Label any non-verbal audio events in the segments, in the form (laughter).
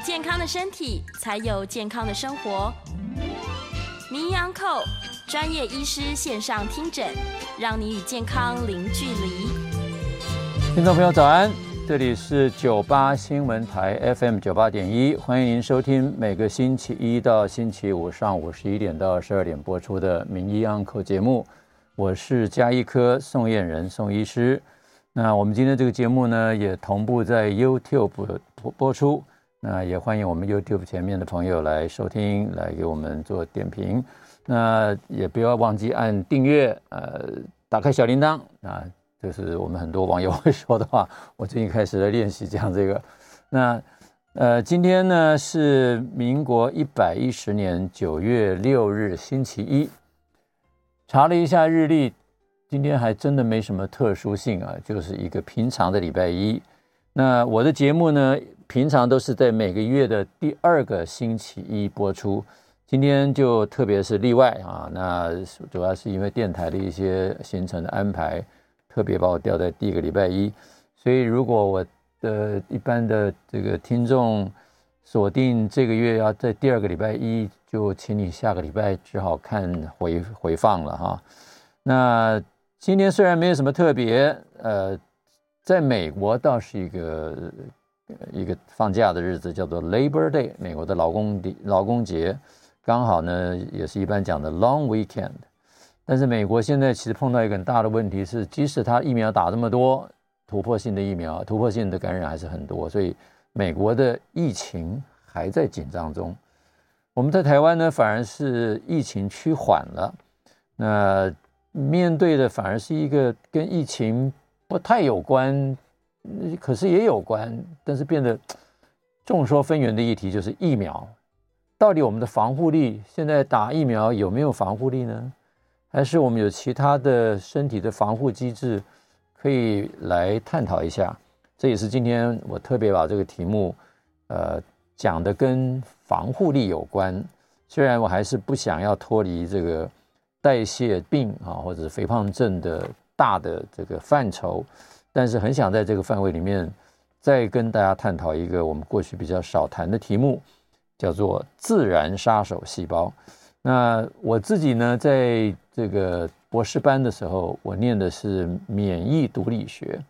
健康的身体，才有健康的生活。名医昂寇专业医师线上听诊，让你与健康零距离。听众朋友，早安。这里是九八新闻台 FM 九八点一，欢迎您收听每个星期一到星期五上午十一点到十二点播出的《名医安扣》节目。我是加医科宋燕仁宋医师。那我们今天这个节目呢，也同步在 YouTube 播播出。那也欢迎我们 YouTube 前面的朋友来收听，来给我们做点评。那也不要忘记按订阅，呃，打开小铃铛啊。就是我们很多网友 (laughs) 会说的话，我最近开始在练习讲这个。那呃，今天呢是民国一百一十年九月六日星期一，查了一下日历，今天还真的没什么特殊性啊，就是一个平常的礼拜一。那我的节目呢，平常都是在每个月的第二个星期一播出，今天就特别是例外啊。那主要是因为电台的一些行程的安排。特别把我调在第一个礼拜一，所以如果我的一般的这个听众锁定这个月要在第二个礼拜一，就请你下个礼拜只好看回回放了哈。那今天虽然没有什么特别，呃，在美国倒是一个一个放假的日子，叫做 Labor Day，美国的劳工的劳工节，刚好呢也是一般讲的 Long Weekend。但是美国现在其实碰到一个很大的问题是，即使他疫苗打这么多，突破性的疫苗，突破性的感染还是很多，所以美国的疫情还在紧张中。我们在台湾呢，反而是疫情趋缓了，那面对的反而是一个跟疫情不太有关，可是也有关，但是变得众说纷纭的议题就是疫苗，到底我们的防护力现在打疫苗有没有防护力呢？还是我们有其他的身体的防护机制可以来探讨一下。这也是今天我特别把这个题目，呃，讲的跟防护力有关。虽然我还是不想要脱离这个代谢病啊，或者是肥胖症的大的这个范畴，但是很想在这个范围里面再跟大家探讨一个我们过去比较少谈的题目，叫做自然杀手细胞。那我自己呢，在这个博士班的时候，我念的是免疫毒理学，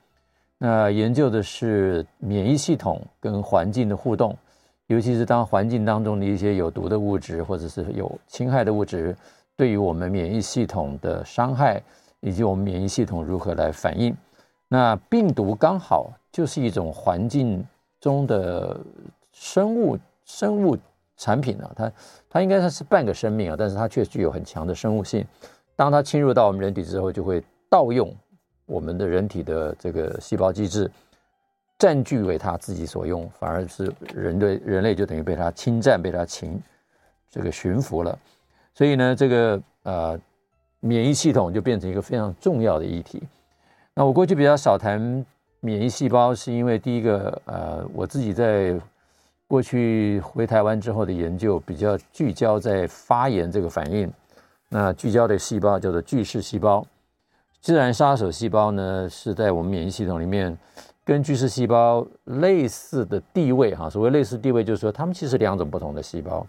那研究的是免疫系统跟环境的互动，尤其是当环境当中的一些有毒的物质或者是有侵害的物质，对于我们免疫系统的伤害，以及我们免疫系统如何来反应。那病毒刚好就是一种环境中的生物生物。产品啊，它它应该它是半个生命啊，但是它却具有很强的生物性。当它侵入到我们人体之后，就会盗用我们的人体的这个细胞机制，占据为它自己所用，反而是人对人类就等于被它侵占、被它侵这个驯服了。所以呢，这个呃免疫系统就变成一个非常重要的议题。那我过去比较少谈免疫细胞，是因为第一个呃我自己在。过去回台湾之后的研究比较聚焦在发炎这个反应，那聚焦的细胞叫做巨噬细胞，自然杀手细胞呢是在我们免疫系统里面跟巨噬细胞类似的地位哈，所谓类似地位就是说它们其实两种不同的细胞，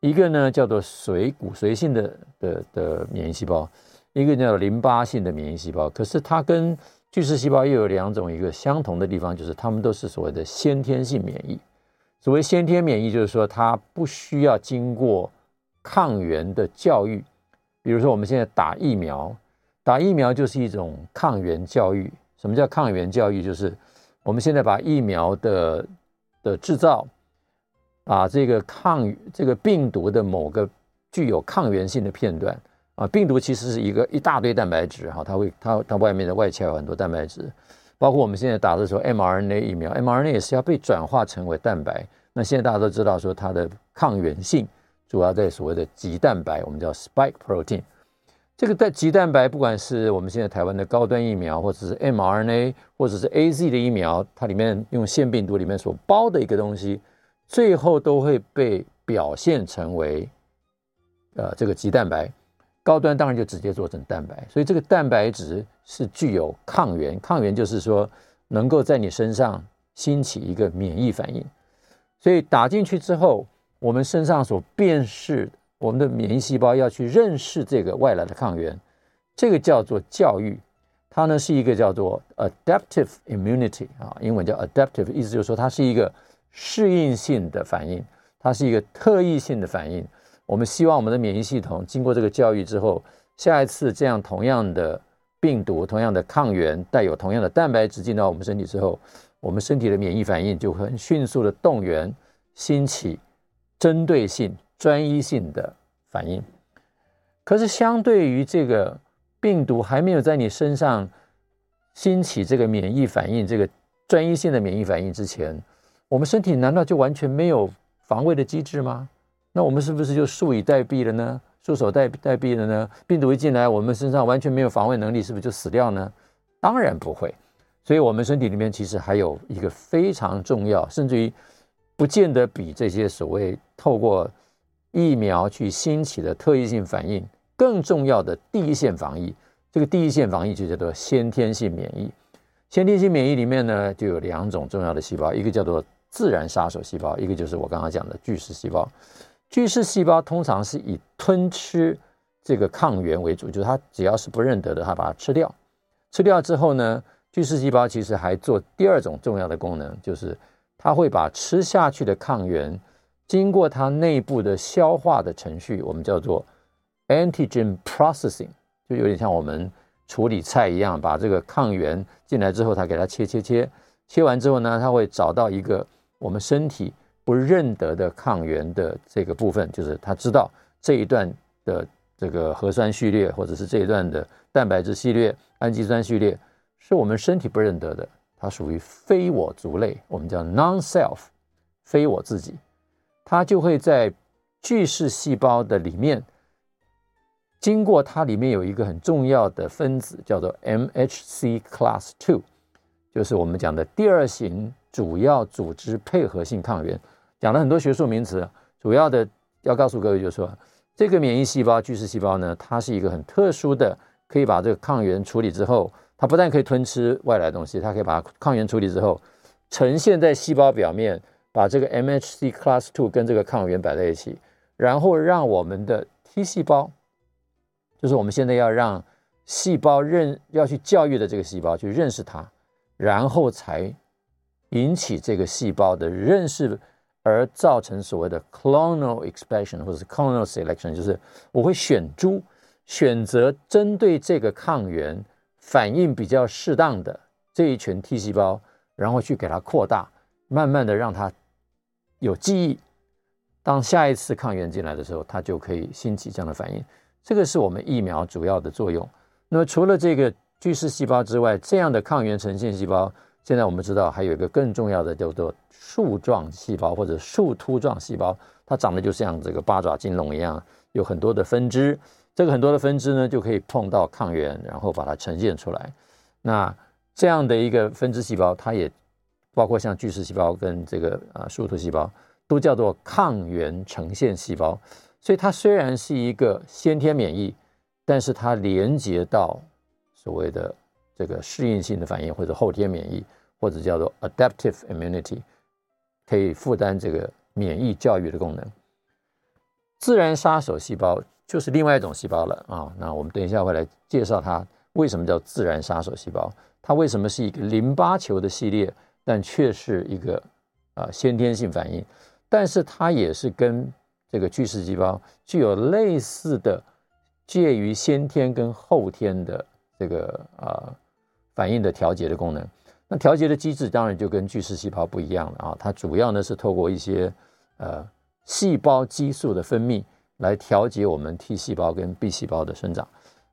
一个呢叫做髓骨髓性的的的免疫细胞，一个叫淋巴性的免疫细胞，可是它跟巨噬细胞又有两种一个相同的地方，就是它们都是所谓的先天性免疫。所谓先天免疫，就是说它不需要经过抗原的教育。比如说，我们现在打疫苗，打疫苗就是一种抗原教育。什么叫抗原教育？就是我们现在把疫苗的的制造，把这个抗这个病毒的某个具有抗原性的片段，啊，病毒其实是一个一大堆蛋白质哈，它会它它外面的外壳有很多蛋白质，包括我们现在打的时候 mRNA 疫苗，mRNA 也是要被转化成为蛋白。那现在大家都知道说它的抗原性主要在所谓的棘蛋白，我们叫 spike protein。这个在棘蛋白，不管是我们现在台湾的高端疫苗，或者是 mRNA，或者是 AZ 的疫苗，它里面用腺病毒里面所包的一个东西，最后都会被表现成为呃这个棘蛋白。高端当然就直接做成蛋白，所以这个蛋白质是具有抗原，抗原就是说能够在你身上兴起一个免疫反应，所以打进去之后，我们身上所辨识我们的免疫细胞要去认识这个外来的抗原，这个叫做教育，它呢是一个叫做 adaptive immunity 啊，英文叫 adaptive，意思就是说它是一个适应性的反应，它是一个特异性的反应。我们希望我们的免疫系统经过这个教育之后，下一次这样同样的病毒、同样的抗原、带有同样的蛋白质进到我们身体之后，我们身体的免疫反应就会很迅速的动员，兴起针对性、专一性的反应。可是，相对于这个病毒还没有在你身上兴起这个免疫反应、这个专一性的免疫反应之前，我们身体难道就完全没有防卫的机制吗？那我们是不是就束以待毙了呢？束手待待毙了呢？病毒一进来，我们身上完全没有防卫能力，是不是就死掉呢？当然不会。所以，我们身体里面其实还有一个非常重要，甚至于不见得比这些所谓透过疫苗去兴起的特异性反应更重要的第一线防疫。这个第一线防疫就叫做先天性免疫。先天性免疫里面呢，就有两种重要的细胞，一个叫做自然杀手细胞，一个就是我刚刚讲的巨噬细胞。巨噬细胞通常是以吞吃这个抗原为主，就是它只要是不认得的，它把它吃掉。吃掉之后呢，巨噬细胞其实还做第二种重要的功能，就是它会把吃下去的抗原经过它内部的消化的程序，我们叫做 antigen processing，就有点像我们处理菜一样，把这个抗原进来之后，它给它切切切，切完之后呢，它会找到一个我们身体。不认得的抗原的这个部分，就是他知道这一段的这个核酸序列，或者是这一段的蛋白质序列、氨基酸序列，是我们身体不认得的，它属于非我族类，我们叫 non-self，非我自己，它就会在巨噬细胞的里面，经过它里面有一个很重要的分子，叫做 MHC Class two，就是我们讲的第二型主要组织配合性抗原。讲了很多学术名词，主要的要告诉各位就是说，这个免疫细胞巨噬细胞呢，它是一个很特殊的，可以把这个抗原处理之后，它不但可以吞吃外来东西，它可以把抗原处理之后，呈现在细胞表面，把这个 MHC Class two 跟这个抗原摆在一起，然后让我们的 T 细胞，就是我们现在要让细胞认要去教育的这个细胞去认识它，然后才引起这个细胞的认识。而造成所谓的 clonal expression 或者是 clonal selection，就是我会选株，选择针对这个抗原反应比较适当的这一群 T 细胞，然后去给它扩大，慢慢的让它有记忆。当下一次抗原进来的时候，它就可以兴起这样的反应。这个是我们疫苗主要的作用。那么除了这个巨噬细胞之外，这样的抗原呈现细胞。现在我们知道还有一个更重要的叫做树状细胞或者树突状细胞，它长得就像这个八爪金龙一样，有很多的分支。这个很多的分支呢，就可以碰到抗原，然后把它呈现出来。那这样的一个分支细胞，它也包括像巨噬细胞跟这个啊树突细胞，都叫做抗原呈现细胞。所以它虽然是一个先天免疫，但是它连接到所谓的这个适应性的反应或者后天免疫。或者叫做 adaptive immunity，可以负担这个免疫教育的功能。自然杀手细胞就是另外一种细胞了啊。那我们等一下会来介绍它为什么叫自然杀手细胞，它为什么是一个淋巴球的系列，但却是一个啊先天性反应，但是它也是跟这个巨噬细胞具有类似的介于先天跟后天的这个啊反应的调节的功能。那调节的机制当然就跟巨噬细胞不一样了啊，它主要呢是透过一些呃细胞激素的分泌，来调节我们 T 细胞跟 B 细胞的生长。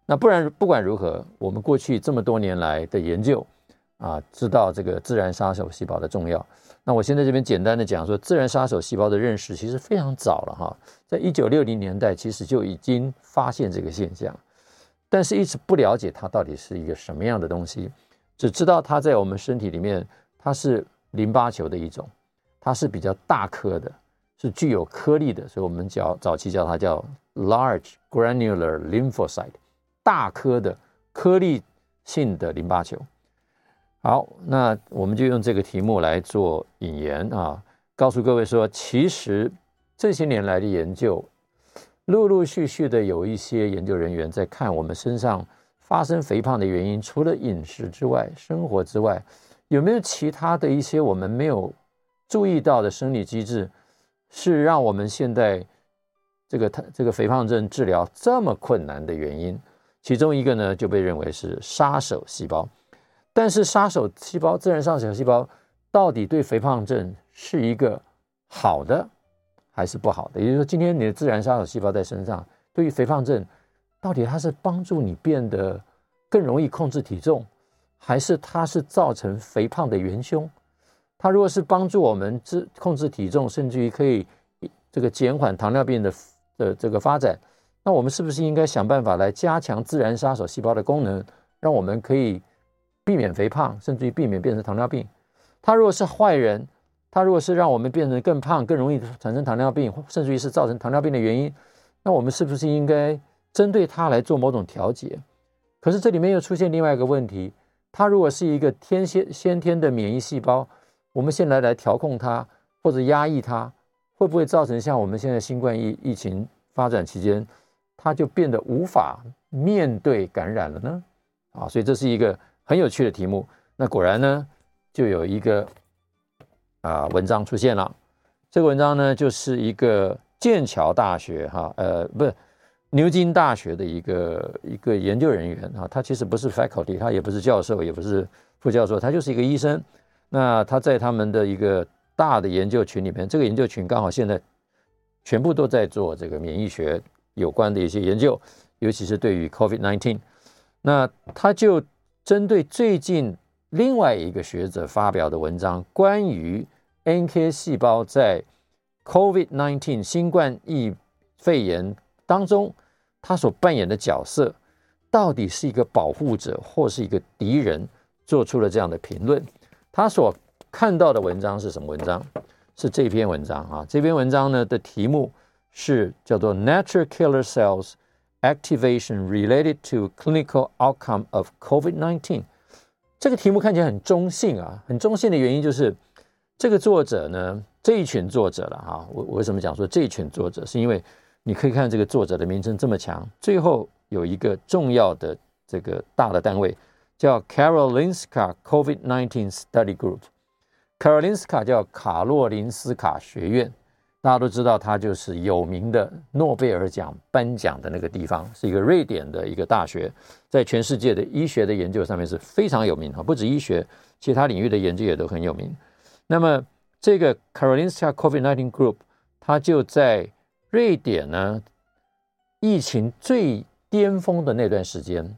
那不然不管如何，我们过去这么多年来的研究啊，知道这个自然杀手细胞的重要。那我现在这边简单的讲说，自然杀手细胞的认识其实非常早了哈，在一九六零年代其实就已经发现这个现象，但是一直不了解它到底是一个什么样的东西，只知道它在我们身体里面，它是淋巴球的一种，它是比较大颗的，是具有颗粒的，所以我们叫早期叫它叫 large granular lymphocyte，大颗的颗粒性的淋巴球。好，那我们就用这个题目来做引言啊，告诉各位说，其实这些年来的研究，陆陆续续的有一些研究人员在看我们身上发生肥胖的原因，除了饮食之外，生活之外，有没有其他的一些我们没有注意到的生理机制，是让我们现在这个这个肥胖症治疗这么困难的原因？其中一个呢，就被认为是杀手细胞。但是杀手细胞，自然杀手细胞到底对肥胖症是一个好的还是不好的？也就是说，今天你的自然杀手细胞在身上，对于肥胖症，到底它是帮助你变得更容易控制体重，还是它是造成肥胖的元凶？它如果是帮助我们制控制体重，甚至于可以这个减缓糖尿病的的这个发展，那我们是不是应该想办法来加强自然杀手细胞的功能，让我们可以？避免肥胖，甚至于避免变成糖尿病。他如果是坏人，他如果是让我们变成更胖、更容易产生糖尿病，甚至于是造成糖尿病的原因，那我们是不是应该针对他来做某种调节？可是这里面又出现另外一个问题：他如果是一个天先先天的免疫细胞，我们现在来调控它或者压抑它，会不会造成像我们现在新冠疫疫情发展期间，它就变得无法面对感染了呢？啊，所以这是一个。很有趣的题目，那果然呢，就有一个啊文章出现了。这个文章呢，就是一个剑桥大学哈呃不是牛津大学的一个一个研究人员啊，他其实不是 faculty，他也不是教授，也不是副教授，他就是一个医生。那他在他们的一个大的研究群里面，这个研究群刚好现在全部都在做这个免疫学有关的一些研究，尤其是对于 COVID-19，那他就。针对最近另外一个学者发表的文章，关于 NK 细胞在 COVID-19 新冠疫肺炎当中，他所扮演的角色，到底是一个保护者或是一个敌人，做出了这样的评论。他所看到的文章是什么文章？是这篇文章啊。这篇文章呢的题目是叫做 Natural Killer Cells。Activation related to clinical outcome of COVID-19，这个题目看起来很中性啊，很中性的原因就是这个作者呢，这一群作者了哈。我我为什么讲说这一群作者？是因为你可以看这个作者的名称这么强，最后有一个重要的这个大的单位叫 Karolinska COVID-19 Study Group，Karolinska 叫卡洛林斯卡学院。大家都知道，它就是有名的诺贝尔奖颁奖的那个地方，是一个瑞典的一个大学，在全世界的医学的研究上面是非常有名哈，不止医学，其他领域的研究也都很有名。那么，这个 Karolinska COVID-19 Group，它就在瑞典呢，疫情最巅峰的那段时间，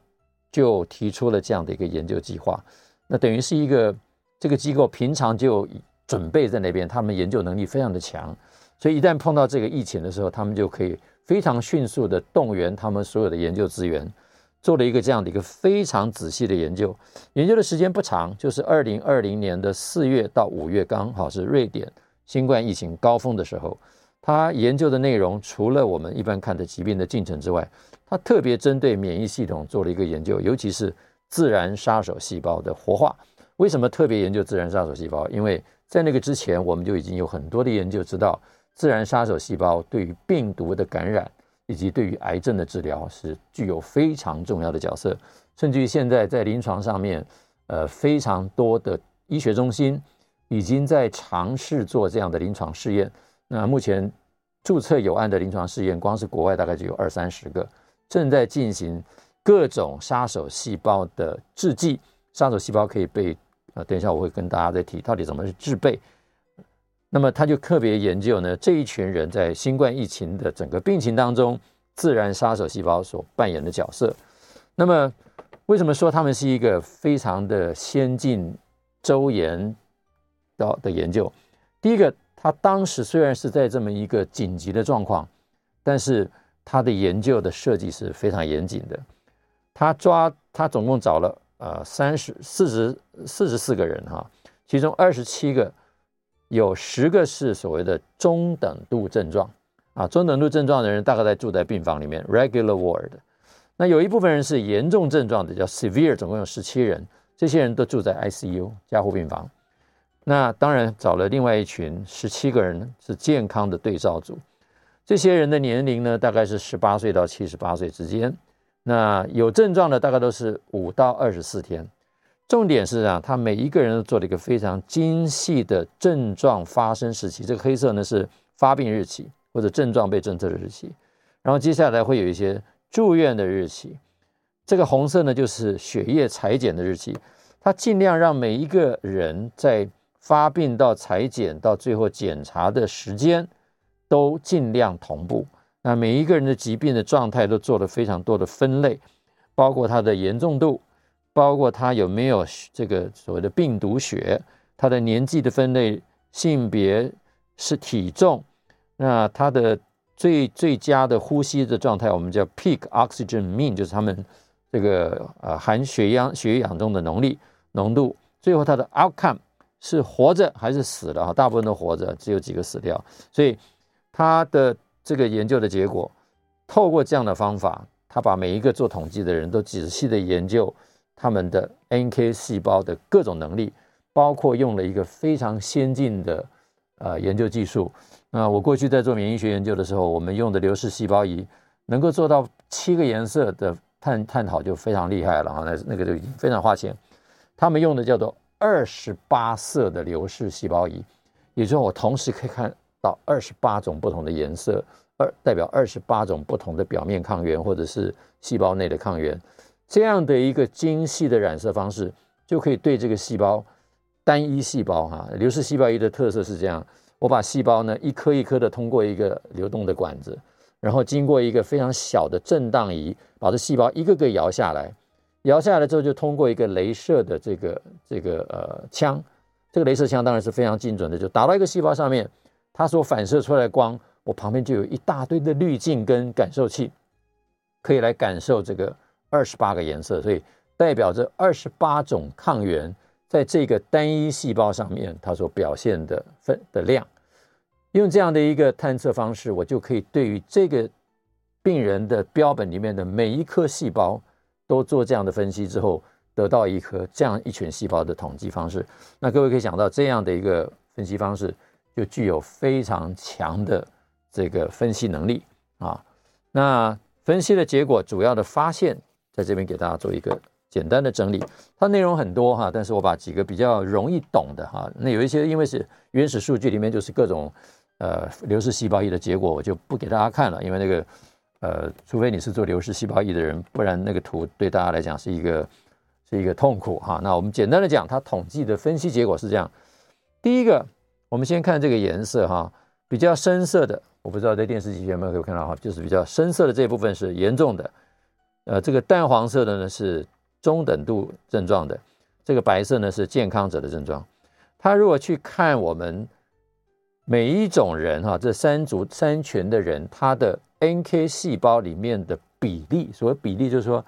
就提出了这样的一个研究计划。那等于是一个这个机构平常就准备在那边，他们研究能力非常的强。所以一旦碰到这个疫情的时候，他们就可以非常迅速的动员他们所有的研究资源，做了一个这样的一个非常仔细的研究。研究的时间不长，就是二零二零年的四月到五月，刚好是瑞典新冠疫情高峰的时候。他研究的内容除了我们一般看的疾病的进程之外，他特别针对免疫系统做了一个研究，尤其是自然杀手细胞的活化。为什么特别研究自然杀手细胞？因为在那个之前，我们就已经有很多的研究知道。自然杀手细胞对于病毒的感染以及对于癌症的治疗是具有非常重要的角色，甚至于现在在临床上面，呃，非常多的医学中心已经在尝试做这样的临床试验。那目前注册有案的临床试验，光是国外大概就有二三十个，正在进行各种杀手细胞的制剂。杀手细胞可以被，呃，等一下我会跟大家再提到底怎么去制备。那么他就特别研究呢，这一群人在新冠疫情的整个病情当中，自然杀手细胞所扮演的角色。那么为什么说他们是一个非常的先进、周延的的研究？第一个，他当时虽然是在这么一个紧急的状况，但是他的研究的设计是非常严谨的。他抓他总共找了呃三十四十四十四个人哈，其中二十七个。有十个是所谓的中等度症状啊，中等度症状的人大概在住在病房里面 （regular ward）。那有一部分人是严重症状的，叫 severe，总共有十七人，这些人都住在 ICU 加护病房。那当然找了另外一群十七个人是健康的对照组，这些人的年龄呢大概是十八岁到七十八岁之间。那有症状的大概都是五到二十四天。重点是啊，他每一个人都做了一个非常精细的症状发生时期。这个黑色呢是发病日期或者症状被侦测的日期，然后接下来会有一些住院的日期。这个红色呢就是血液采检的日期。他尽量让每一个人在发病到裁剪到最后检查的时间都尽量同步。那每一个人的疾病的状态都做了非常多的分类，包括他的严重度。包括他有没有这个所谓的病毒学，他的年纪的分类、性别是体重，那他的最最佳的呼吸的状态，我们叫 peak oxygen mean，就是他们这个呃含血氧血氧中的能力浓度。最后他的 outcome 是活着还是死了啊？大部分都活着，只有几个死掉。所以他的这个研究的结果，透过这样的方法，他把每一个做统计的人都仔细的研究。他们的 NK 细胞的各种能力，包括用了一个非常先进的呃研究技术。那我过去在做免疫学研究的时候，我们用的流式细胞仪能够做到七个颜色的探探讨就非常厉害了啊，那那个就已经非常花钱。他们用的叫做二十八色的流式细胞仪，也就是我同时可以看到二十八种不同的颜色，二代表二十八种不同的表面抗原或者是细胞内的抗原。这样的一个精细的染色方式，就可以对这个细胞单一细胞哈，流式细胞仪的特色是这样：我把细胞呢一颗一颗的通过一个流动的管子，然后经过一个非常小的震荡仪，把这细胞一个个摇下来，摇下来之后就通过一个镭射的这个这个呃枪，这个镭射枪当然是非常精准的，就打到一个细胞上面，它所反射出来的光，我旁边就有一大堆的滤镜跟感受器，可以来感受这个。二十八个颜色，所以代表着二十八种抗原在这个单一细胞上面，它所表现的分的量。用这样的一个探测方式，我就可以对于这个病人的标本里面的每一颗细胞都做这样的分析之后，得到一颗这样一群细胞的统计方式。那各位可以想到，这样的一个分析方式就具有非常强的这个分析能力啊。那分析的结果，主要的发现。在这边给大家做一个简单的整理，它内容很多哈，但是我把几个比较容易懂的哈，那有一些因为是原始数据里面就是各种呃流式细胞仪的结果，我就不给大家看了，因为那个呃，除非你是做流式细胞仪的人，不然那个图对大家来讲是一个是一个痛苦哈。那我们简单的讲，它统计的分析结果是这样：第一个，我们先看这个颜色哈，比较深色的，我不知道在电视机前有没有看到哈，就是比较深色的这部分是严重的。呃，这个淡黄色的呢是中等度症状的，这个白色呢是健康者的症状。他如果去看我们每一种人哈，这三组三群的人，他的 NK 细胞里面的比例，所谓比例就是说，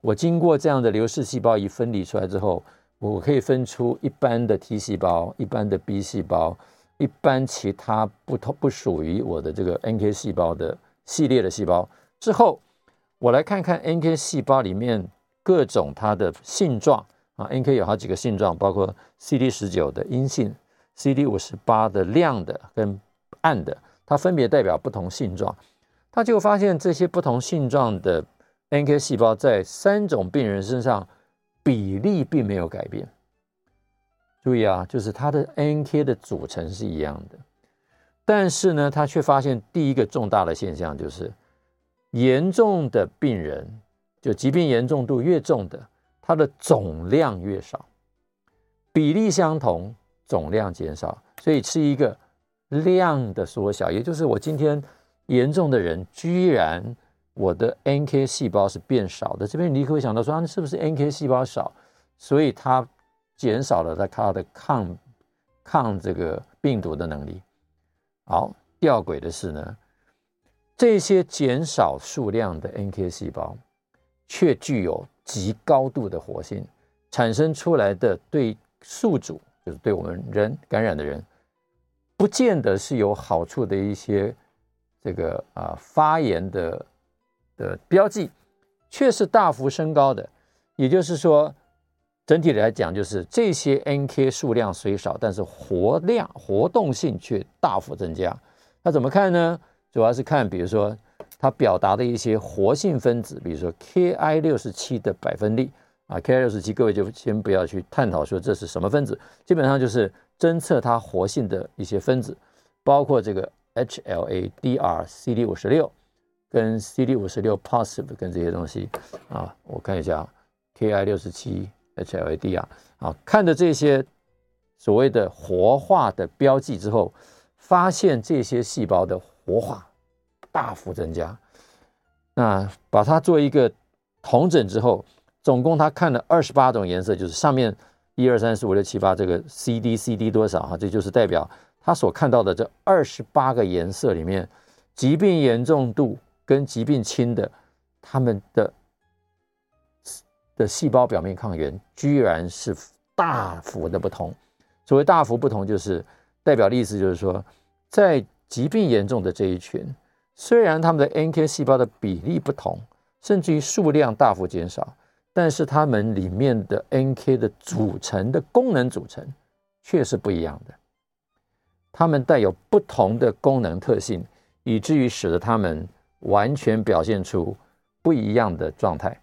我经过这样的流式细胞仪分离出来之后，我可以分出一般的 T 细胞、一般的 B 细胞、一般其他不同不属于我的这个 NK 细胞的系列的细胞之后。我来看看 NK 细胞里面各种它的性状啊，NK 有好几个性状，包括 CD 十九的阴性，CD 五十八的亮的跟暗的，它分别代表不同性状。他就发现这些不同性状的 NK 细胞在三种病人身上比例并没有改变。注意啊，就是它的 NK 的组成是一样的，但是呢，他却发现第一个重大的现象就是。严重的病人，就疾病严重度越重的，它的总量越少，比例相同，总量减少，所以是一个量的缩小，也就是我今天严重的人，居然我的 NK 细胞是变少的。这边你立刻会想到说，啊，是不是 NK 细胞少，所以它减少了它的抗抗这个病毒的能力？好，吊诡的是呢，这些减少数量的 NK 细胞，却具有极高度的活性，产生出来的对宿主，就是对我们人感染的人，不见得是有好处的一些这个啊发炎的的标记，却是大幅升高的。也就是说，整体来讲，就是这些 NK 数量虽少，但是活量活动性却大幅增加。那怎么看呢？主要是看，比如说它表达的一些活性分子，比如说 Ki 六十七的百分率啊，Ki 六十七，各位就先不要去探讨说这是什么分子，基本上就是侦测它活性的一些分子，包括这个 HLA DR CD 五十六跟 CD 五十六 positive 跟这些东西啊，我看一下 Ki 六十七 HLA DR 啊，看着这些所谓的活化的标记之后，发现这些细胞的。活化大幅增加，那把它做一个统整之后，总共他看了二十八种颜色，就是上面一二三四五六七八这个 C D C D 多少哈，这就是代表他所看到的这二十八个颜色里面，疾病严重度跟疾病轻的，他们的的细胞表面抗原居然是大幅的不同。所谓大幅不同，就是代表的意思就是说在。疾病严重的这一群，虽然他们的 NK 细胞的比例不同，甚至于数量大幅减少，但是他们里面的 NK 的组成的功能组成却是不一样的。他们带有不同的功能特性，以至于使得他们完全表现出不一样的状态。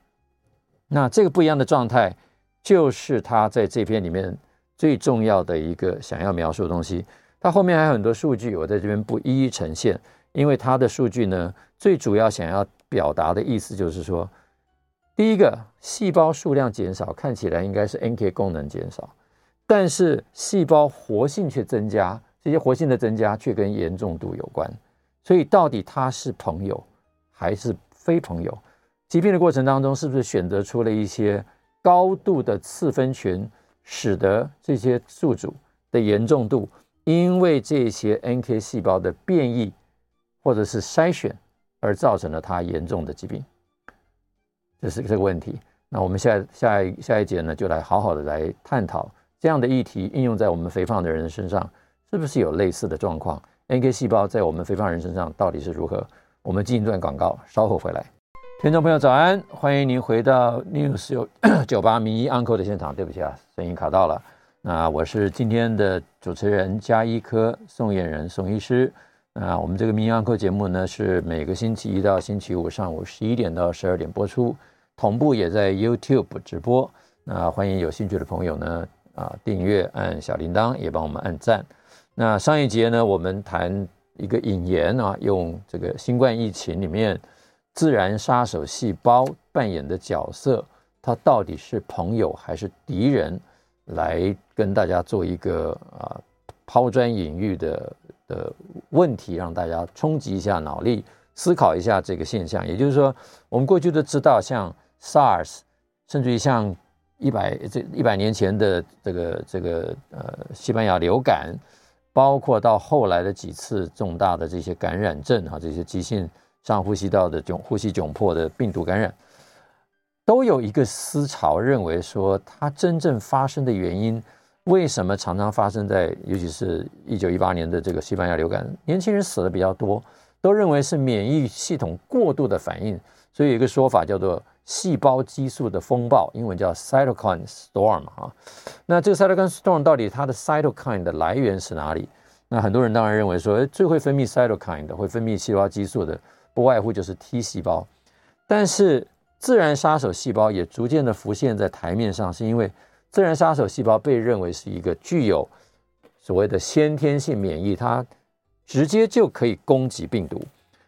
那这个不一样的状态，就是他在这篇里面最重要的一个想要描述的东西。它后面还有很多数据，我在这边不一一呈现，因为它的数据呢，最主要想要表达的意思就是说，第一个，细胞数量减少，看起来应该是 NK 功能减少，但是细胞活性却增加，这些活性的增加却跟严重度有关，所以到底它是朋友还是非朋友？疾病的过程当中，是不是选择出了一些高度的次分群，使得这些宿主的严重度？因为这些 NK 细胞的变异或者是筛选而造成了它严重的疾病，这是这个问题。那我们下下一下一节呢，就来好好的来探讨这样的议题应用在我们肥胖的人身上，是不是有类似的状况？NK 细胞在我们肥胖人身上到底是如何？我们进一段广告，稍后回来。听众朋友早安，欢迎您回到 News 九八名医 Uncle 的现场。对不起啊，声音卡到了。那我是今天的主持人加医科宋彦仁宋医师。那我们这个名医安扣节目呢，是每个星期一到星期五上午十一点到十二点播出，同步也在 YouTube 直播。那欢迎有兴趣的朋友呢，啊订阅按小铃铛，也帮我们按赞。那上一节呢，我们谈一个引言啊，用这个新冠疫情里面自然杀手细胞扮演的角色，它到底是朋友还是敌人？来跟大家做一个啊抛砖引玉的的问题，让大家冲击一下脑力，思考一下这个现象。也就是说，我们过去都知道，像 SARS，甚至于像一百这一百年前的这个这个呃西班牙流感，包括到后来的几次重大的这些感染症啊，这些急性上呼吸道的窘呼吸窘迫的病毒感染。都有一个思潮认为说，它真正发生的原因，为什么常常发生在，尤其是一九一八年的这个西班牙流感，年轻人死的比较多，都认为是免疫系统过度的反应，所以有一个说法叫做细胞激素的风暴，英文叫 cytokine storm 啊。那这个 cytokine storm 到底它的 cytokine 的来源是哪里？那很多人当然认为说，最会分泌 cytokine 的，会分泌细胞激素的，不外乎就是 T 细胞，但是。自然杀手细胞也逐渐的浮现在台面上，是因为自然杀手细胞被认为是一个具有所谓的先天性免疫，它直接就可以攻击病毒。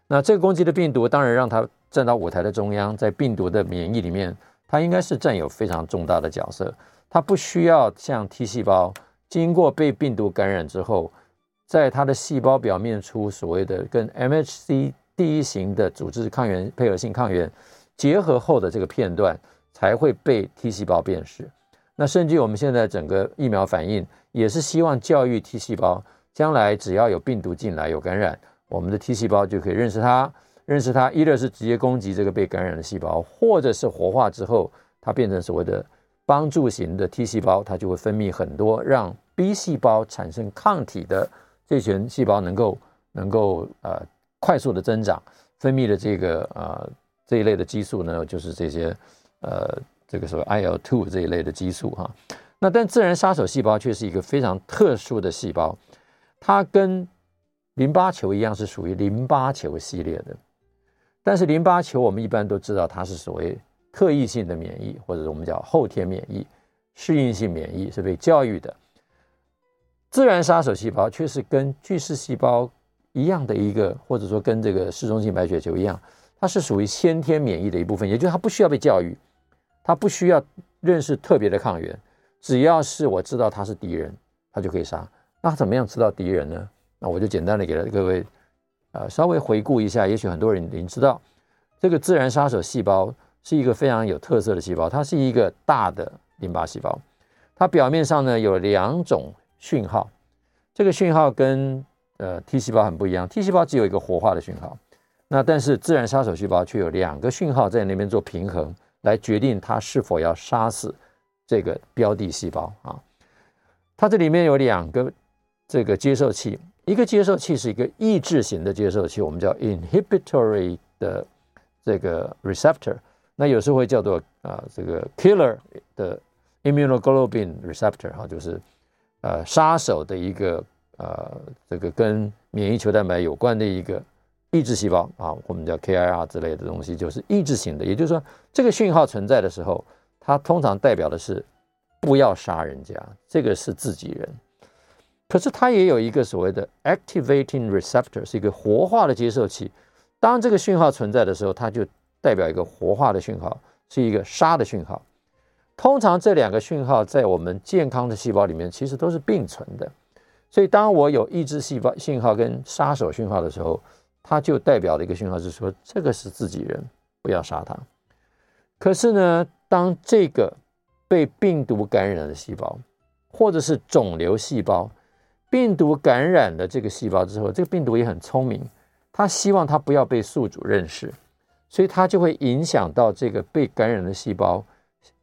那这个攻击的病毒，当然让它站到舞台的中央，在病毒的免疫里面，它应该是占有非常重大的角色。它不需要像 T 细胞经过被病毒感染之后，在它的细胞表面出所谓的跟 MHC 第一型的组织抗原配合性抗原结合后的这个片段，才会被 T 细胞辨识。那甚至我们现在整个疫苗反应，也是希望教育 T 细胞，将来只要有病毒进来有感染，我们的 T 细胞就可以认识它，认识它，一个是直接攻击这个被感染的细胞，或者是活化之后，它变成所谓的帮助型的 T 细胞，它就会分泌很多让 B 细胞产生抗体的这群细胞能够能够呃快速的增长，分泌的这个呃这一类的激素呢，就是这些呃。这个所谓 IL two 这一类的激素哈，那但自然杀手细胞却是一个非常特殊的细胞，它跟淋巴球一样是属于淋巴球系列的，但是淋巴球我们一般都知道它是所谓特异性的免疫，或者我们叫后天免疫、适应性免疫是被教育的，自然杀手细胞却是跟巨噬细胞一样的一个，或者说跟这个嗜中性白血球一样，它是属于先天免疫的一部分，也就是它不需要被教育。它不需要认识特别的抗原，只要是我知道它是敌人，它就可以杀。那怎么样知道敌人呢？那我就简单的给了各位，呃，稍微回顾一下。也许很多人已经知道，这个自然杀手细胞是一个非常有特色的细胞，它是一个大的淋巴细胞。它表面上呢有两种讯号，这个讯号跟呃 T 细胞很不一样。T 细胞只有一个活化的讯号，那但是自然杀手细胞却有两个讯号在那边做平衡。来决定它是否要杀死这个标的细胞啊，它这里面有两个这个接受器，一个接受器是一个抑制型的接受器，我们叫 inhibitory 的这个 receptor，那有时候会叫做啊这个 killer 的 immunoglobulin receptor 哈，就是呃杀手的一个呃这个跟免疫球蛋白有关的一个。抑制细胞啊，我们叫 KIR 之类的东西，就是抑制型的。也就是说，这个讯号存在的时候，它通常代表的是不要杀人家，这个是自己人。可是它也有一个所谓的 activating receptor，是一个活化的接受器。当这个讯号存在的时候，它就代表一个活化的讯号，是一个杀的讯号。通常这两个讯号在我们健康的细胞里面其实都是并存的。所以，当我有抑制细胞信号跟杀手讯号的时候，它就代表了一个讯号是说，这个是自己人，不要杀他。可是呢，当这个被病毒感染的细胞，或者是肿瘤细胞，病毒感染了这个细胞之后，这个病毒也很聪明，它希望它不要被宿主认识，所以它就会影响到这个被感染的细胞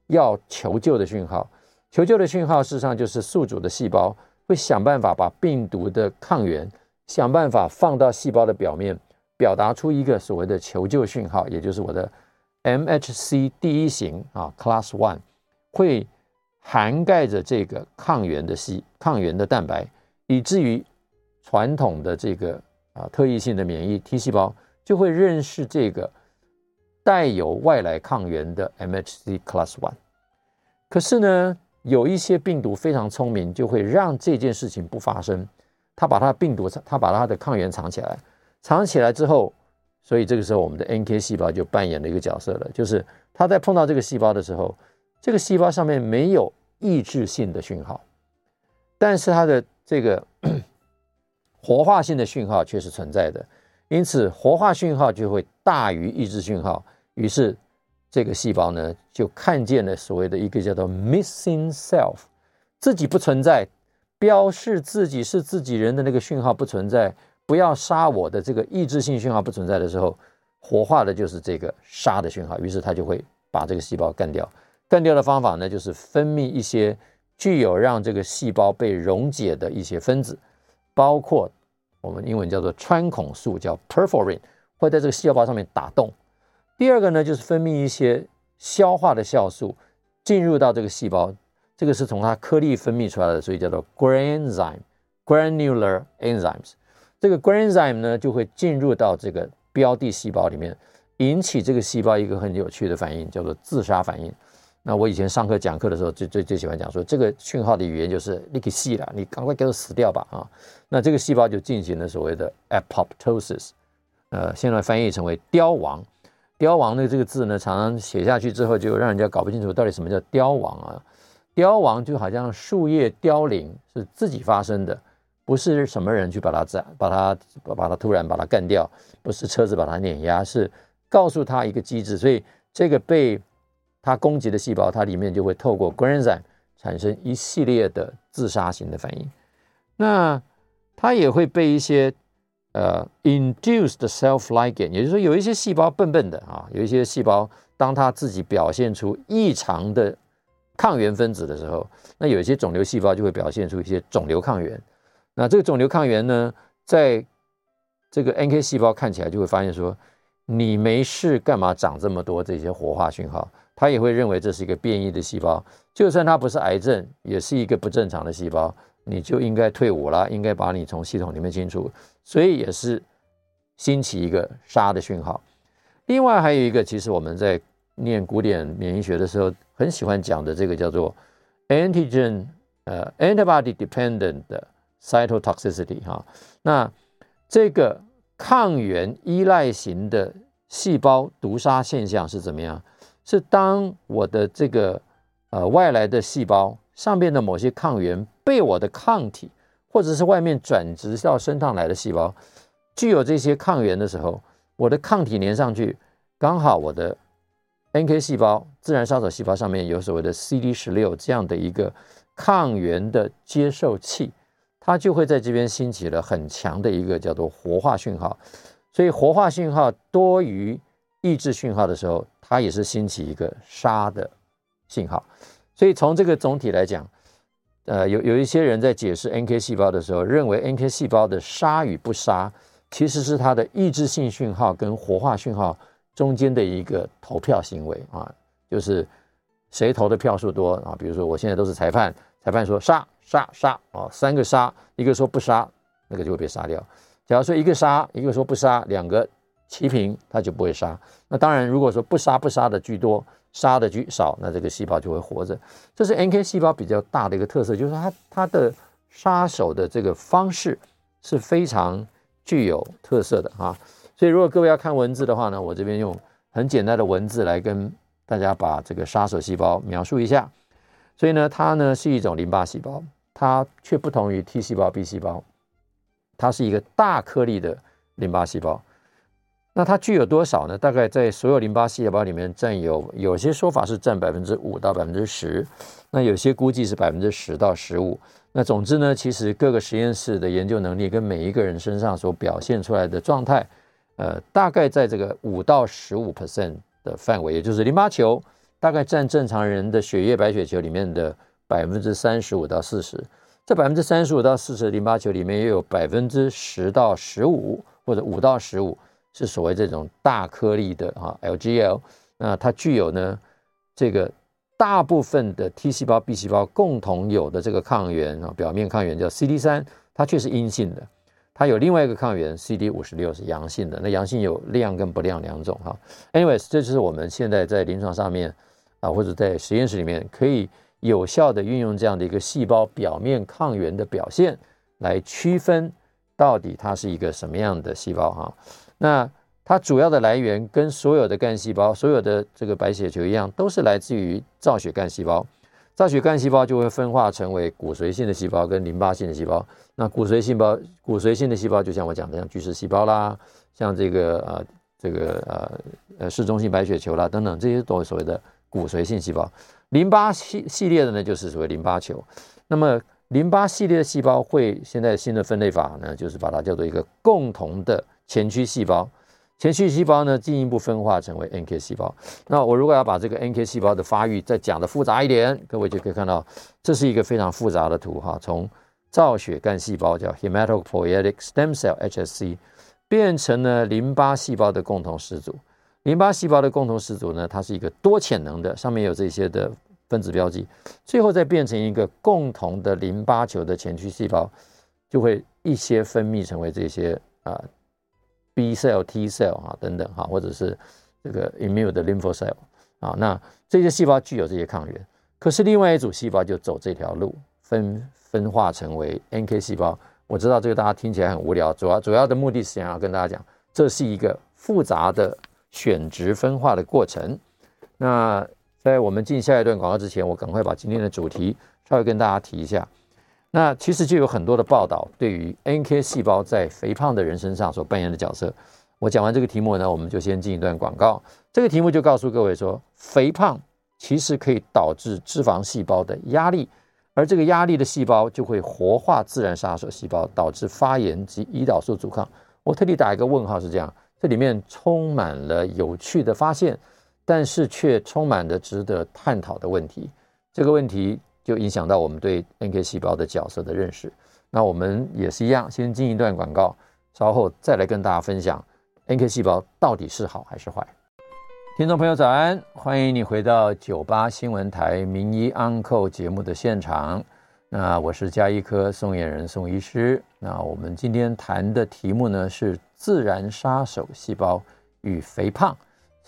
要求救的讯号。求救的讯号事实上就是宿主的细胞会想办法把病毒的抗原。想办法放到细胞的表面，表达出一个所谓的求救讯号，也就是我的 MHC 第一型啊，Class One，会涵盖着这个抗原的细抗原的蛋白，以至于传统的这个啊特异性的免疫 T 细胞就会认识这个带有外来抗原的 MHC Class One。可是呢，有一些病毒非常聪明，就会让这件事情不发生。他把他的病毒，他把他的抗原藏起来，藏起来之后，所以这个时候我们的 NK 细胞就扮演了一个角色了，就是他在碰到这个细胞的时候，这个细胞上面没有抑制性的讯号，但是它的这个 (coughs) 活化性的讯号却是存在的，因此活化讯号就会大于抑制讯号，于是这个细胞呢就看见了所谓的一个叫做 missing self，自己不存在。标示自己是自己人的那个讯号不存在，不要杀我的这个抑制性讯号不存在的时候，活化的就是这个杀的讯号，于是它就会把这个细胞干掉。干掉的方法呢，就是分泌一些具有让这个细胞被溶解的一些分子，包括我们英文叫做穿孔素，叫 perforin，会在这个细胞上面打洞。第二个呢，就是分泌一些消化的酵素，进入到这个细胞。这个是从它颗粒分泌出来的，所以叫做 granzyme granular enzymes。这个 granzyme 呢，就会进入到这个标的细胞里面，引起这个细胞一个很有趣的反应，叫做自杀反应。那我以前上课讲课的时候，最最最喜欢讲说，这个讯号的语言就是你可以死了，你赶快给我死掉吧啊！那这个细胞就进行了所谓的 apoptosis，呃，现在翻译成为凋亡。凋亡的这个字呢，常常写下去之后，就让人家搞不清楚到底什么叫凋亡啊。凋亡就好像树叶凋零是自己发生的，不是什么人去把它斩，把它把它突然把它干掉，不是车子把它碾压，是告诉它一个机制，所以这个被它攻击的细胞，它里面就会透过 granzyme 产生一系列的自杀型的反应。那它也会被一些呃 induced self-ligand，也就是说有一些细胞笨笨的啊，有一些细胞当它自己表现出异常的抗原分子的时候，那有一些肿瘤细胞就会表现出一些肿瘤抗原。那这个肿瘤抗原呢，在这个 NK 细胞看起来就会发现说，你没事干嘛长这么多这些活化讯号？他也会认为这是一个变异的细胞，就算它不是癌症，也是一个不正常的细胞。你就应该退伍了，应该把你从系统里面清除，所以也是兴起一个杀的讯号。另外还有一个，其实我们在念古典免疫学的时候很喜欢讲的，这个叫做 antigen 呃 antibody dependent cytotoxicity 哈。那这个抗原依赖型的细胞毒杀现象是怎么样？是当我的这个呃外来的细胞上边的某些抗原。被我的抗体，或者是外面转殖到身上来的细胞，具有这些抗原的时候，我的抗体粘上去，刚好我的 NK 细胞、自然杀手细胞上面有所谓的 CD16 这样的一个抗原的接受器，它就会在这边兴起了很强的一个叫做活化讯号。所以活化讯号多于抑制讯号的时候，它也是兴起一个杀的信号。所以从这个总体来讲。呃，有有一些人在解释 NK 细胞的时候，认为 NK 细胞的杀与不杀，其实是它的抑制性讯号跟活化讯号中间的一个投票行为啊，就是谁投的票数多啊。比如说，我现在都是裁判，裁判说杀杀杀啊，三个杀，一个说不杀，那个就会被杀掉。假如说一个杀，一个说不杀，两个齐平，它就不会杀。那当然，如果说不杀不杀的居多。杀的居少，那这个细胞就会活着。这是 NK 细胞比较大的一个特色，就是它它的杀手的这个方式是非常具有特色的哈。所以如果各位要看文字的话呢，我这边用很简单的文字来跟大家把这个杀手细胞描述一下。所以呢，它呢是一种淋巴细胞，它却不同于 T 细胞、B 细胞，它是一个大颗粒的淋巴细胞。那它具有多少呢？大概在所有淋巴细胞里面占有，有些说法是占百分之五到百分之十，那有些估计是百分之十到十五。那总之呢，其实各个实验室的研究能力跟每一个人身上所表现出来的状态，呃，大概在这个五到十五 percent 的范围，也就是淋巴球大概占正常人的血液白血球里面的百分之三十五到四十。这百分之三十五到四十淋巴球里面，也有百分之十到十五或者五到十五。是所谓这种大颗粒的啊 LGL，那它具有呢这个大部分的 T 细胞、B 细胞共同有的这个抗原啊，表面抗原叫 CD 三，它却是阴性的。它有另外一个抗原 CD 五十六是阳性的。那阳性有亮跟不亮两种哈。Anyways，这就是我们现在在临床上面啊，或者在实验室里面可以有效的运用这样的一个细胞表面抗原的表现来区分到底它是一个什么样的细胞哈。那它主要的来源跟所有的干细胞、所有的这个白血球一样，都是来自于造血干细胞。造血干细胞就会分化成为骨髓性的细胞跟淋巴性的细胞。那骨髓细胞、骨髓性的细胞，就像我讲的，像巨噬细胞啦，像这个呃这个呃呃嗜中性白血球啦等等，这些都是所谓的骨髓性细胞。淋巴系系列的呢，就是所谓淋巴球。那么淋巴系列的细胞会现在新的分类法呢，就是把它叫做一个共同的。前驱细胞，前驱细胞呢，进一步分化成为 NK 细胞。那我如果要把这个 NK 细胞的发育再讲得复杂一点，各位就可以看到，这是一个非常复杂的图哈。从造血干细胞叫 Hematopoietic Stem Cell（HSC） 变成了淋巴细胞的共同始祖。淋巴细胞的共同始祖呢，它是一个多潜能的，上面有这些的分子标记，最后再变成一个共同的淋巴球的前驱细胞，就会一些分泌成为这些啊。呃 B cell、T cell 啊等等哈，或者是这个 immune 的 lympho cell 啊，那这些细胞具有这些抗原，可是另外一组细胞就走这条路，分分化成为 NK 细胞。我知道这个大家听起来很无聊，主要主要的目的是想要跟大家讲，这是一个复杂的选值分化的过程。那在我们进下一段广告之前，我赶快把今天的主题稍微跟大家提一下。那其实就有很多的报道，对于 NK 细胞在肥胖的人身上所扮演的角色。我讲完这个题目呢，我们就先进一段广告。这个题目就告诉各位说，肥胖其实可以导致脂肪细胞的压力，而这个压力的细胞就会活化自然杀手细胞，导致发炎及胰岛素阻抗。我特地打一个问号，是这样，这里面充满了有趣的发现，但是却充满了值得探讨的问题。这个问题。就影响到我们对 NK 细胞的角色的认识。那我们也是一样，先进一段广告，稍后再来跟大家分享 NK 细胞到底是好还是坏。听众朋友早安，欢迎你回到九八新闻台名医 Uncle 节目的现场。那我是加医科宋晏仁宋医师。那我们今天谈的题目呢是自然杀手细胞与肥胖，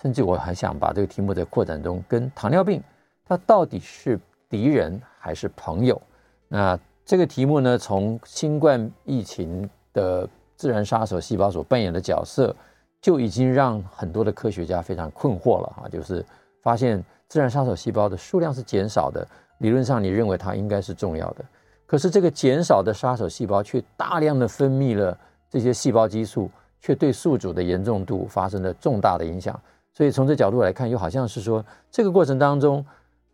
甚至我还想把这个题目在扩展中跟糖尿病，它到底是敌人还是朋友？那这个题目呢，从新冠疫情的自然杀手细胞所扮演的角色，就已经让很多的科学家非常困惑了啊！就是发现自然杀手细胞的数量是减少的，理论上你认为它应该是重要的，可是这个减少的杀手细胞却大量的分泌了这些细胞激素，却对宿主的严重度发生了重大的影响。所以从这角度来看，又好像是说这个过程当中。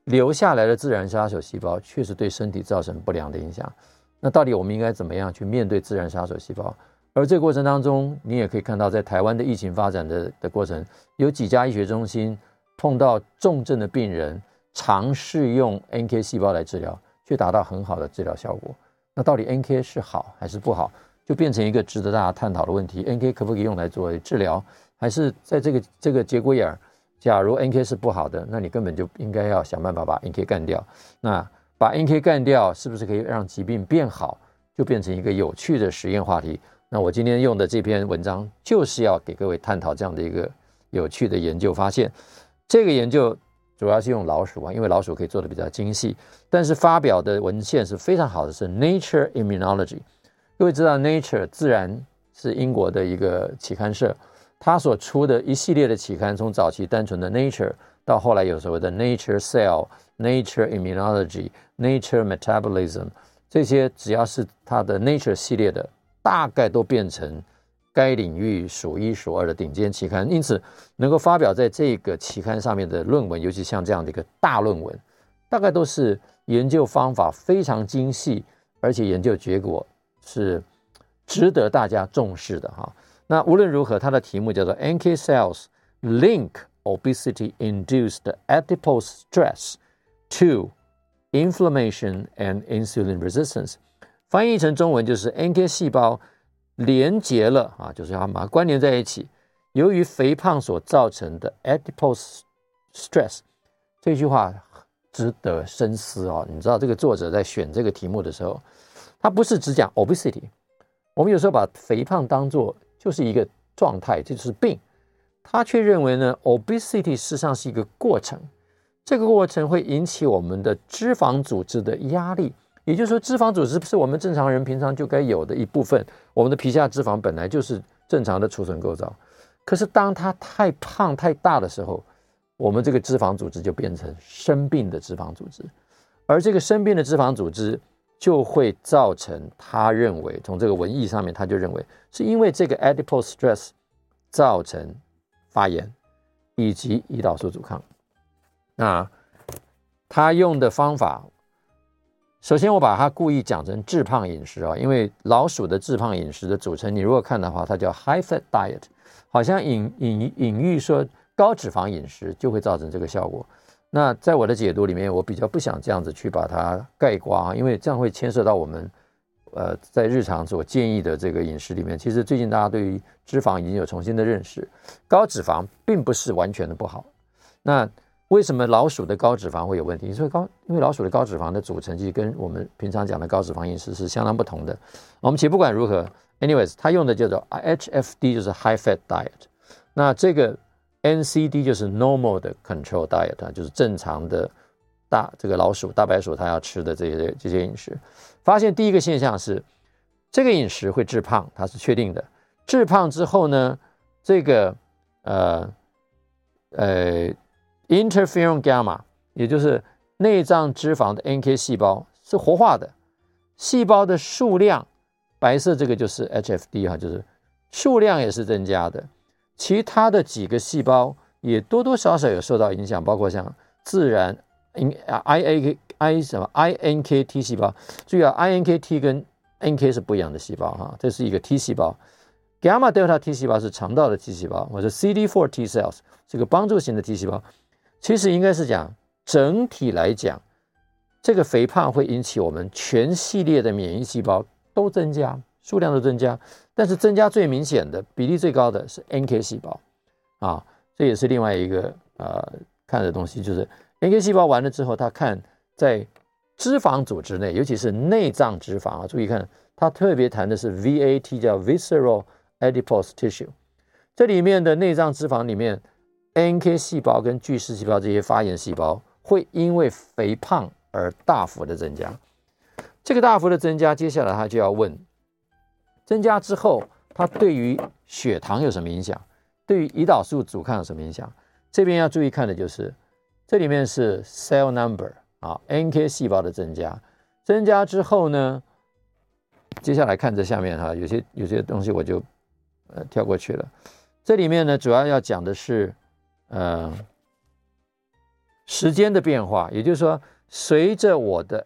留下来的自然杀手细胞确实对身体造成不良的影响。那到底我们应该怎么样去面对自然杀手细胞？而这个过程当中，你也可以看到，在台湾的疫情发展的的过程，有几家医学中心碰到重症的病人，尝试用 NK 细胞来治疗，却达到很好的治疗效果。那到底 NK 是好还是不好，就变成一个值得大家探讨的问题：NK 可不可以用来作为治疗，还是在这个这个节骨眼儿？假如 NK 是不好的，那你根本就应该要想办法把 NK 干掉。那把 NK 干掉，是不是可以让疾病变好？就变成一个有趣的实验话题。那我今天用的这篇文章，就是要给各位探讨这样的一个有趣的研究发现。这个研究主要是用老鼠啊，因为老鼠可以做的比较精细。但是发表的文献是非常好的，是 Nature Immunology。各位知道 Nature 自然是英国的一个期刊社。他所出的一系列的期刊，从早期单纯的 Nature，到后来有所谓的 Nature Cell、Nature Immunology、Nature Metabolism，这些只要是他的 Nature 系列的，大概都变成该领域数一数二的顶尖期刊。因此，能够发表在这个期刊上面的论文，尤其像这样的一个大论文，大概都是研究方法非常精细，而且研究结果是值得大家重视的哈。那无论如何，它的题目叫做 NK cells link obesity-induced adipose stress to inflammation and insulin resistance。翻译成中文就是 NK 细胞连接了啊，就是要把它关联在一起。由于肥胖所造成的 adipose stress，这句话值得深思哦。你知道这个作者在选这个题目的时候，他不是只讲 obesity，我们有时候把肥胖当做就是一个状态，这就是病。他却认为呢，obesity 事实上是一个过程，这个过程会引起我们的脂肪组织的压力。也就是说，脂肪组织是我们正常人平常就该有的一部分。我们的皮下脂肪本来就是正常的储存构造，可是当它太胖太大的时候，我们这个脂肪组织就变成生病的脂肪组织，而这个生病的脂肪组织。就会造成他认为，从这个文义上面，他就认为是因为这个 adipose stress 造成发炎以及胰岛素阻抗。那他用的方法，首先我把它故意讲成致胖饮食啊，因为老鼠的致胖饮食的组成，你如果看的话，它叫 high fat diet，好像隐隐隐喻说高脂肪饮食就会造成这个效果。那在我的解读里面，我比较不想这样子去把它概括啊，因为这样会牵涉到我们，呃，在日常所建议的这个饮食里面。其实最近大家对于脂肪已经有重新的认识，高脂肪并不是完全的不好。那为什么老鼠的高脂肪会有问题？因为高，因为老鼠的高脂肪的组成其实跟我们平常讲的高脂肪饮食是相当不同的。我们且不管如何，anyways，它用的叫做 HFD，就是 High Fat Diet。那这个。NCD 就是 normal 的 control diet，就是正常的大这个老鼠大白鼠它要吃的这些这些饮食。发现第一个现象是，这个饮食会致胖，它是确定的。致胖之后呢，这个呃呃 interferon gamma，也就是内脏脂肪的 NK 细胞是活化的。细胞的数量，白色这个就是 HFD 哈，就是数量也是增加的。其他的几个细胞也多多少少有受到影响，包括像自然 I A K I 什么 I N K T 细胞，注意啊，I N K T 跟 N K 是不一样的细胞哈，这是一个 T 细胞，Gamma Delta T 细胞是肠道的 T 细胞，或者 C D four T cells 这个帮助型的 T 细胞，其实应该是讲整体来讲，这个肥胖会引起我们全系列的免疫细胞都增加，数量都增加，但是增加最明显的比例最高的是 NK 细胞啊，这也是另外一个呃看的东西，就是 NK 细胞完了之后，他看在。脂肪组织内，尤其是内脏脂肪啊，注意看，它特别谈的是 VAT，叫 Visceral Adipose Tissue。这里面的内脏脂肪里面，NK 细胞跟巨噬细胞这些发炎细胞会因为肥胖而大幅的增加。这个大幅的增加，接下来他就要问：增加之后，它对于血糖有什么影响？对于胰岛素阻抗有什么影响？这边要注意看的就是，这里面是 Cell Number。啊，NK 细胞的增加，增加之后呢，接下来看这下面哈，有些有些东西我就呃跳过去了。这里面呢，主要要讲的是呃时间的变化，也就是说，随着我的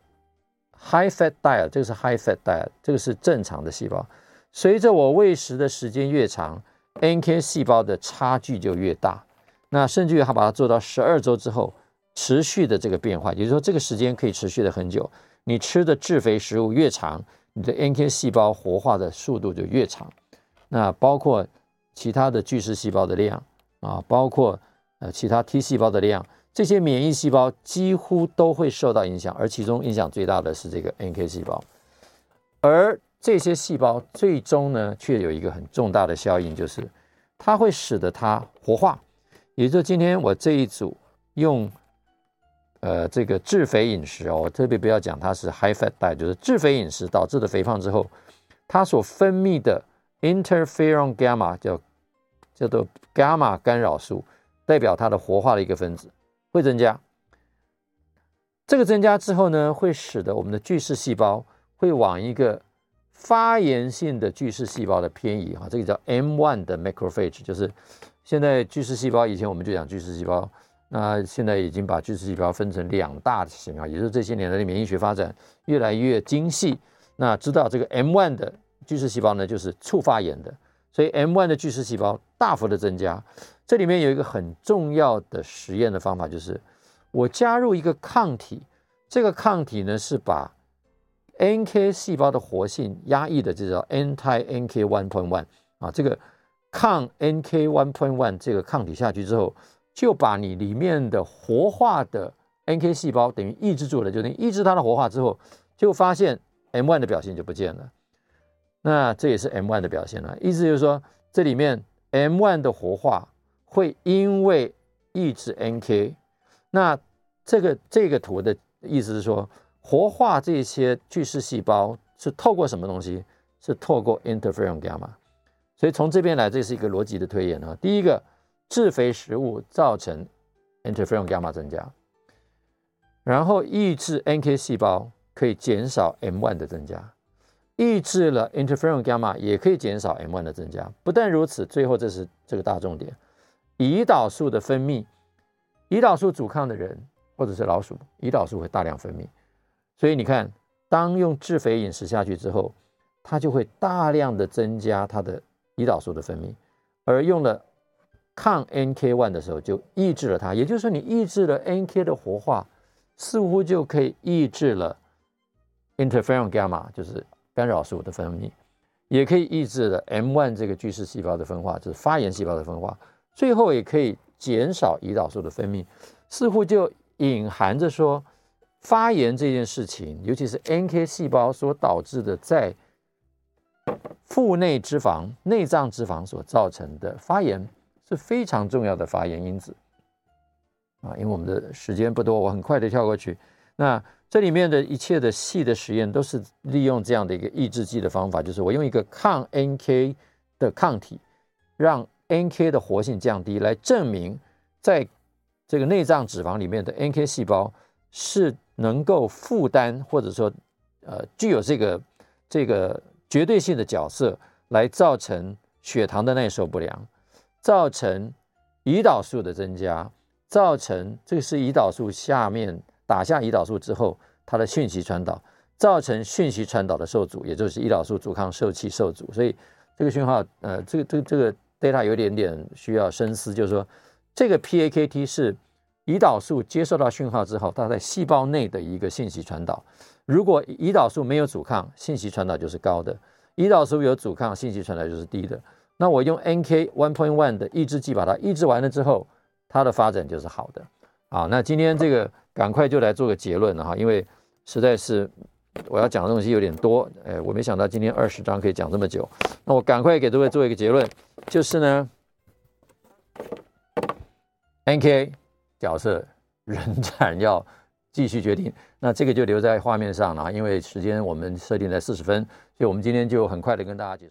high fat diet，这个是 high fat diet，这个是正常的细胞，随着我喂食的时间越长，NK 细胞的差距就越大。那甚至于他把它做到十二周之后。持续的这个变化，也就是说，这个时间可以持续的很久。你吃的质肥食物越长，你的 NK 细胞活化的速度就越长。那包括其他的巨噬细胞的量啊，包括呃其他 T 细胞的量，这些免疫细胞几乎都会受到影响。而其中影响最大的是这个 NK 细胞，而这些细胞最终呢，却有一个很重大的效应，就是它会使得它活化。也就是今天我这一组用。呃，这个质肥饮食哦，我特别不要讲它是 high fat diet，就是质肥饮食导致的肥胖之后，它所分泌的 interferon gamma 叫叫做 gamma 干扰素，代表它的活化的一个分子会增加。这个增加之后呢，会使得我们的巨噬细胞会往一个发炎性的巨噬细胞的偏移哈，这个叫 M1 的 macrophage，就是现在巨噬细胞，以前我们就讲巨噬细胞。那现在已经把巨噬细胞分成两大型啊，也就是这些年来的免疫学发展越来越精细。那知道这个 M1 的巨噬细胞呢，就是促发炎的，所以 M1 的巨噬细胞大幅的增加。这里面有一个很重要的实验的方法，就是我加入一个抗体，这个抗体呢是把 NK 细胞的活性压抑的，就叫 anti-NK one point one 啊，这个抗 NK one point one 这个抗体下去之后。就把你里面的活化的 NK 细胞等于抑制住了，就等于抑制它的活化之后，就发现 M1 的表现就不见了。那这也是 M1 的表现了，意思就是说，这里面 M1 的活化会因为抑制 NK，那这个这个图的意思是说，活化这些巨噬细胞是透过什么东西？是透过 interferon gamma。所以从这边来，这是一个逻辑的推演啊。第一个。质肥食物造成 interferon gamma 增加，然后抑制 NK 细胞可以减少 M1 的增加，抑制了 interferon gamma 也可以减少 M1 的增加。不但如此，最后这是这个大重点，胰岛素的分泌，胰岛素阻抗的人或者是老鼠，胰岛素会大量分泌。所以你看，当用制肥饮食下去之后，它就会大量的增加它的胰岛素的分泌，而用了。抗 NK1 的时候就抑制了它，也就是说，你抑制了 NK 的活化，似乎就可以抑制了 interferon gamma，就是干扰素的分泌，也可以抑制了 M1 这个巨噬细胞的分化，就是发炎细胞的分化，最后也可以减少胰岛素的分泌，似乎就隐含着说，发炎这件事情，尤其是 NK 细胞所导致的在腹内脂肪、内脏脂肪所造成的发炎。是非常重要的发炎因子啊！因为我们的时间不多，我很快的跳过去。那这里面的一切的细的实验都是利用这样的一个抑制剂的方法，就是我用一个抗 NK 的抗体，让 NK 的活性降低，来证明在这个内脏脂肪里面的 NK 细胞是能够负担或者说呃具有这个这个绝对性的角色，来造成血糖的耐受不良，造成胰岛素的增加，造成这个是胰岛素下面打下胰岛素之后，它的讯息传导，造成讯息传导的受阻，也就是胰岛素阻抗受器受阻，所以这个讯号，呃，这个这个这个 data 有点点需要深思，就是说这个 PAKT 是胰岛素接受到讯号之后，它在细胞内的一个信息传导。如果胰岛素没有阻抗，信息传导就是高的；胰岛素有阻抗，信息传导就是低的。那我用 NK one point one 的抑制剂把它抑制完了之后，它的发展就是好的。好，那今天这个赶快就来做个结论了哈，因为实在是我要讲的东西有点多，哎，我没想到今天二十章可以讲这么久。那我赶快给各位做一个结论，就是呢，NK。角色仍然要继续决定，那这个就留在画面上了，因为时间我们设定在四十分，所以我们今天就很快的跟大家解。